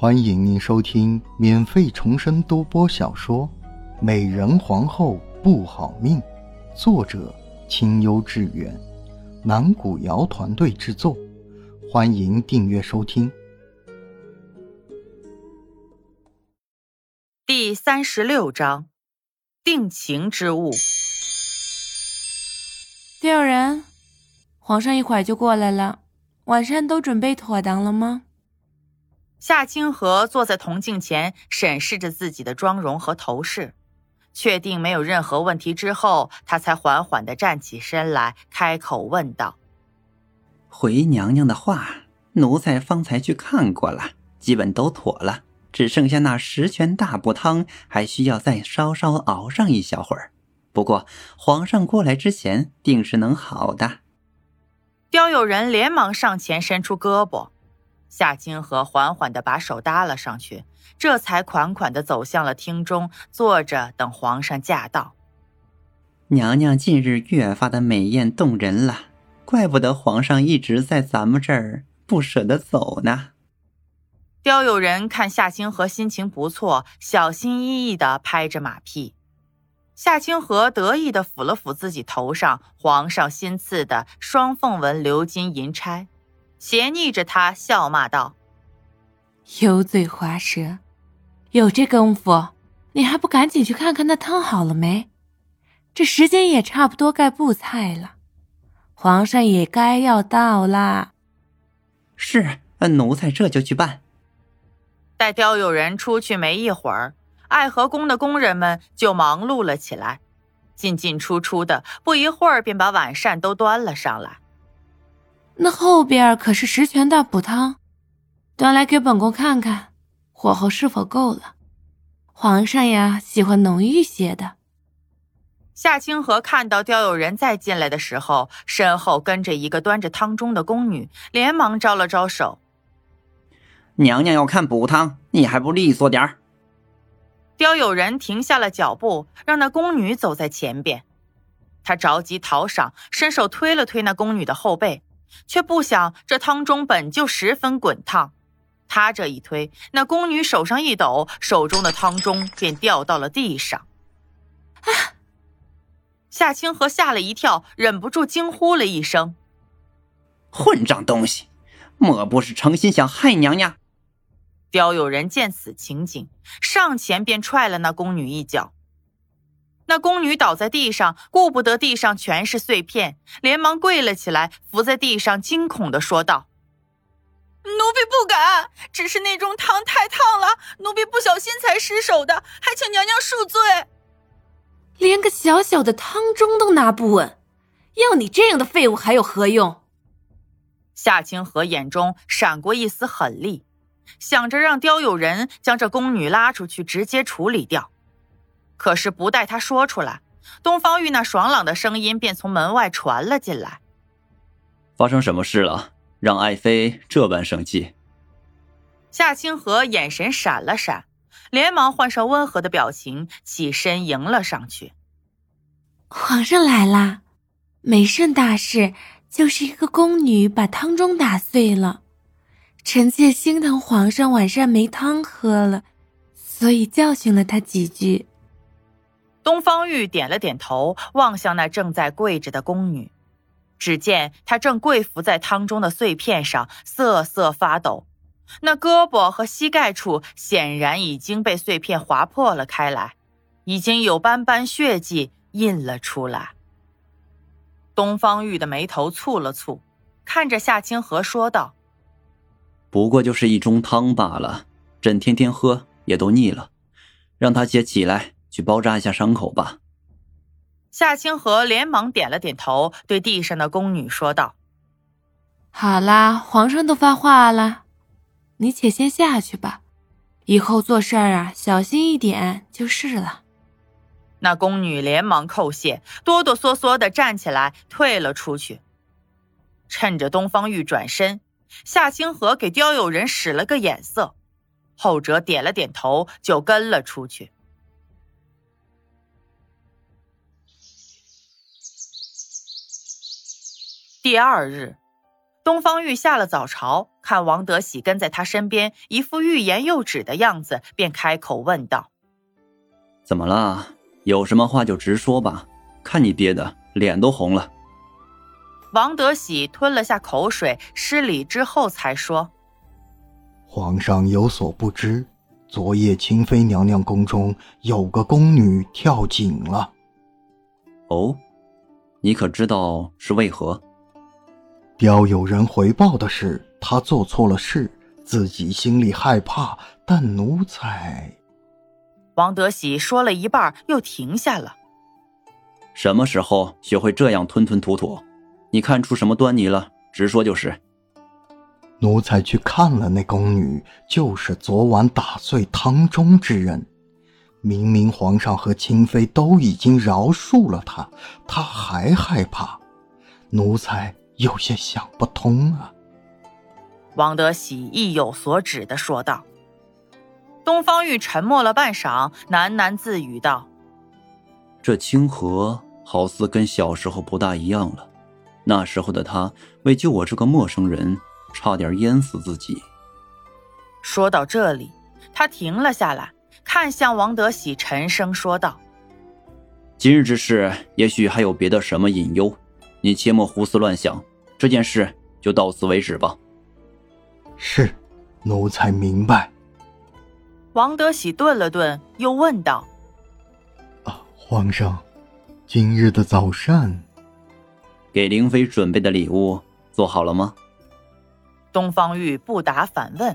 欢迎您收听免费重生多播小说《美人皇后不好命》，作者清幽致远，南古瑶团队制作。欢迎订阅收听。第三十六章，定情之物。刁人，皇上一会儿就过来了，晚膳都准备妥当了吗？夏清河坐在铜镜前，审视着自己的妆容和头饰，确定没有任何问题之后，他才缓缓地站起身来，开口问道：“回娘娘的话，奴才方才去看过了，基本都妥了，只剩下那十全大补汤，还需要再稍稍熬上一小会儿。不过皇上过来之前，定是能好的。”刁有人连忙上前伸出胳膊。夏清河缓缓地把手搭了上去，这才款款地走向了厅中，坐着等皇上驾到。娘娘近日越发的美艳动人了，怪不得皇上一直在咱们这儿不舍得走呢。刁友人看夏清河心情不错，小心翼翼地拍着马屁。夏清河得意地抚了抚自己头上皇上新赐的双凤纹鎏金银钗。斜睨着他，笑骂道：“油嘴滑舌，有这功夫，你还不赶紧去看看那汤好了没？这时间也差不多该布菜了，皇上也该要到啦。”“是，奴才这就去办。”待刁有人出去没一会儿，爱和宫的工人们就忙碌了起来，进进出出的，不一会儿便把晚膳都端了上来。那后边可是十全大补汤，端来给本宫看看，火候是否够了。皇上呀，喜欢浓郁些的。夏清河看到刁有人再进来的时候，身后跟着一个端着汤盅的宫女，连忙招了招手：“娘娘要看补汤，你还不利索点儿？”刁有人停下了脚步，让那宫女走在前边。他着急讨赏，伸手推了推那宫女的后背。却不想，这汤中本就十分滚烫，他这一推，那宫女手上一抖，手中的汤盅便掉到了地上。啊！夏清河吓了一跳，忍不住惊呼了一声：“混账东西，莫不是诚心想害娘娘？”刁有人见此情景，上前便踹了那宫女一脚。那宫女倒在地上，顾不得地上全是碎片，连忙跪了起来，伏在地上，惊恐的说道：“奴婢不敢，只是那盅汤太烫了，奴婢不小心才失手的，还请娘娘恕罪。”连个小小的汤盅都拿不稳，要你这样的废物还有何用？夏清河眼中闪过一丝狠厉，想着让刁有人将这宫女拉出去，直接处理掉。可是不待他说出来，东方玉那爽朗的声音便从门外传了进来。发生什么事了？让爱妃这般生气？夏清河眼神闪了闪，连忙换上温和的表情，起身迎了上去。皇上来啦，没甚大事，就是一个宫女把汤盅打碎了。臣妾心疼皇上晚上没汤喝了，所以教训了他几句。东方玉点了点头，望向那正在跪着的宫女，只见她正跪伏在汤中的碎片上，瑟瑟发抖，那胳膊和膝盖处显然已经被碎片划破了开来，已经有斑斑血迹印了出来。东方玉的眉头蹙了蹙，看着夏清河说道：“不过就是一盅汤罢了，朕天天喝也都腻了，让他姐起来。”去包扎一下伤口吧。夏清河连忙点了点头，对地上的宫女说道：“好啦，皇上都发话了，你且先下去吧，以后做事儿啊小心一点就是了。”那宫女连忙叩谢，哆哆嗦嗦的站起来退了出去。趁着东方玉转身，夏清河给刁友人使了个眼色，后者点了点头，就跟了出去。第二日，东方玉下了早朝，看王德喜跟在他身边，一副欲言又止的样子，便开口问道：“怎么了？有什么话就直说吧，看你憋的脸都红了。”王德喜吞了下口水，失礼之后才说：“皇上有所不知，昨夜清妃娘娘宫中有个宫女跳井了。”哦，你可知道是为何？雕有人回报的是，他做错了事，自己心里害怕，但奴才……王德喜说了一半，又停下了。什么时候学会这样吞吞吐吐？你看出什么端倪了？直说就是。奴才去看了那宫女，就是昨晚打碎汤中之人。明明皇上和清妃都已经饶恕了她，她还害怕，奴才。有些想不通啊！王德喜意有所指的说道。东方玉沉默了半晌，喃喃自语道：“这清河好似跟小时候不大一样了。那时候的他为救我这个陌生人，差点淹死自己。”说到这里，他停了下来，看向王德喜，沉声说道：“今日之事，也许还有别的什么隐忧，你切莫胡思乱想。”这件事就到此为止吧。是，奴才明白。王德喜顿了顿，又问道：“啊，皇上，今日的早膳，给灵妃准备的礼物做好了吗？”东方玉不答，反问：“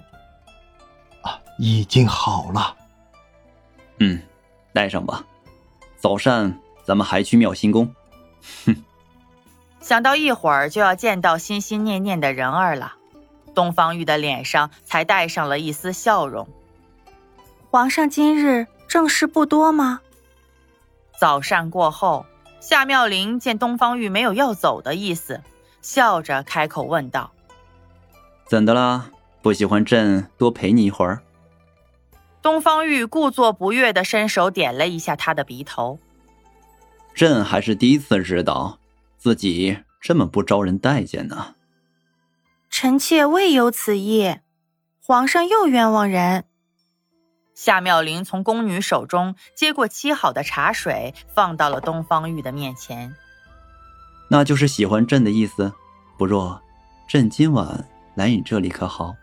啊，已经好了。”嗯，带上吧。早膳咱们还去妙心宫。哼。想到一会儿就要见到心心念念的人儿了，东方玉的脸上才带上了一丝笑容。皇上今日正事不多吗？早膳过后，夏妙玲见东方玉没有要走的意思，笑着开口问道：“怎的啦？不喜欢朕多陪你一会儿？”东方玉故作不悦的伸手点了一下他的鼻头。朕还是第一次知道。自己这么不招人待见呢？臣妾未有此意，皇上又冤枉人。夏妙玲从宫女手中接过沏好的茶水，放到了东方玉的面前。那就是喜欢朕的意思。不若，朕今晚来你这里可好？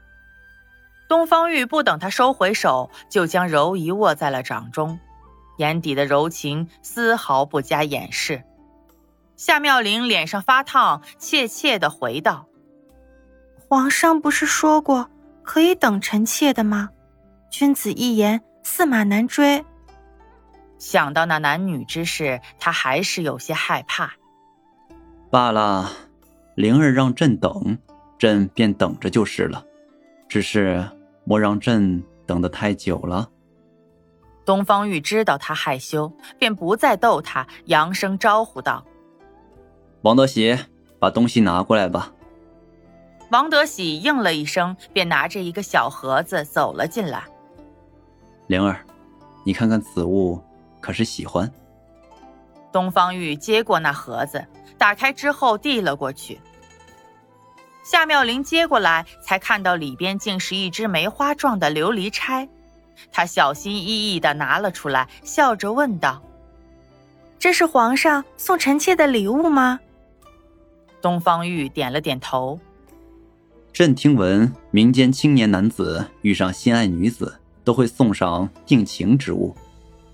东方玉不等他收回手，就将柔仪握在了掌中，眼底的柔情丝毫不加掩饰。夏妙玲脸上发烫，怯怯的回道：“皇上不是说过可以等臣妾的吗？君子一言，驷马难追。”想到那男女之事，他还是有些害怕。罢了，灵儿让朕等，朕便等着就是了。只是莫让朕等得太久了。东方玉知道他害羞，便不再逗他，扬声招呼道。王德喜，把东西拿过来吧。王德喜应了一声，便拿着一个小盒子走了进来。灵儿，你看看此物，可是喜欢？东方玉接过那盒子，打开之后递了过去。夏妙玲接过来，才看到里边竟是一只梅花状的琉璃钗。她小心翼翼地拿了出来，笑着问道：“这是皇上送臣妾的礼物吗？”东方玉点了点头。朕听闻，民间青年男子遇上心爱女子，都会送上定情之物，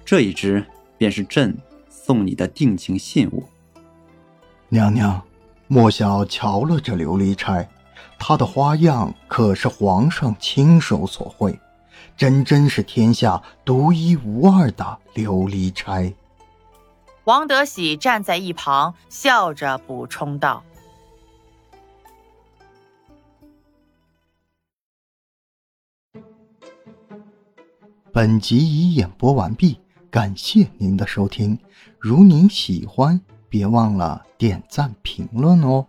这一支便是朕送你的定情信物。娘娘，莫小瞧了这琉璃钗，它的花样可是皇上亲手所绘，真真是天下独一无二的琉璃钗。王德喜站在一旁，笑着补充道。本集已演播完毕，感谢您的收听。如您喜欢，别忘了点赞评论哦。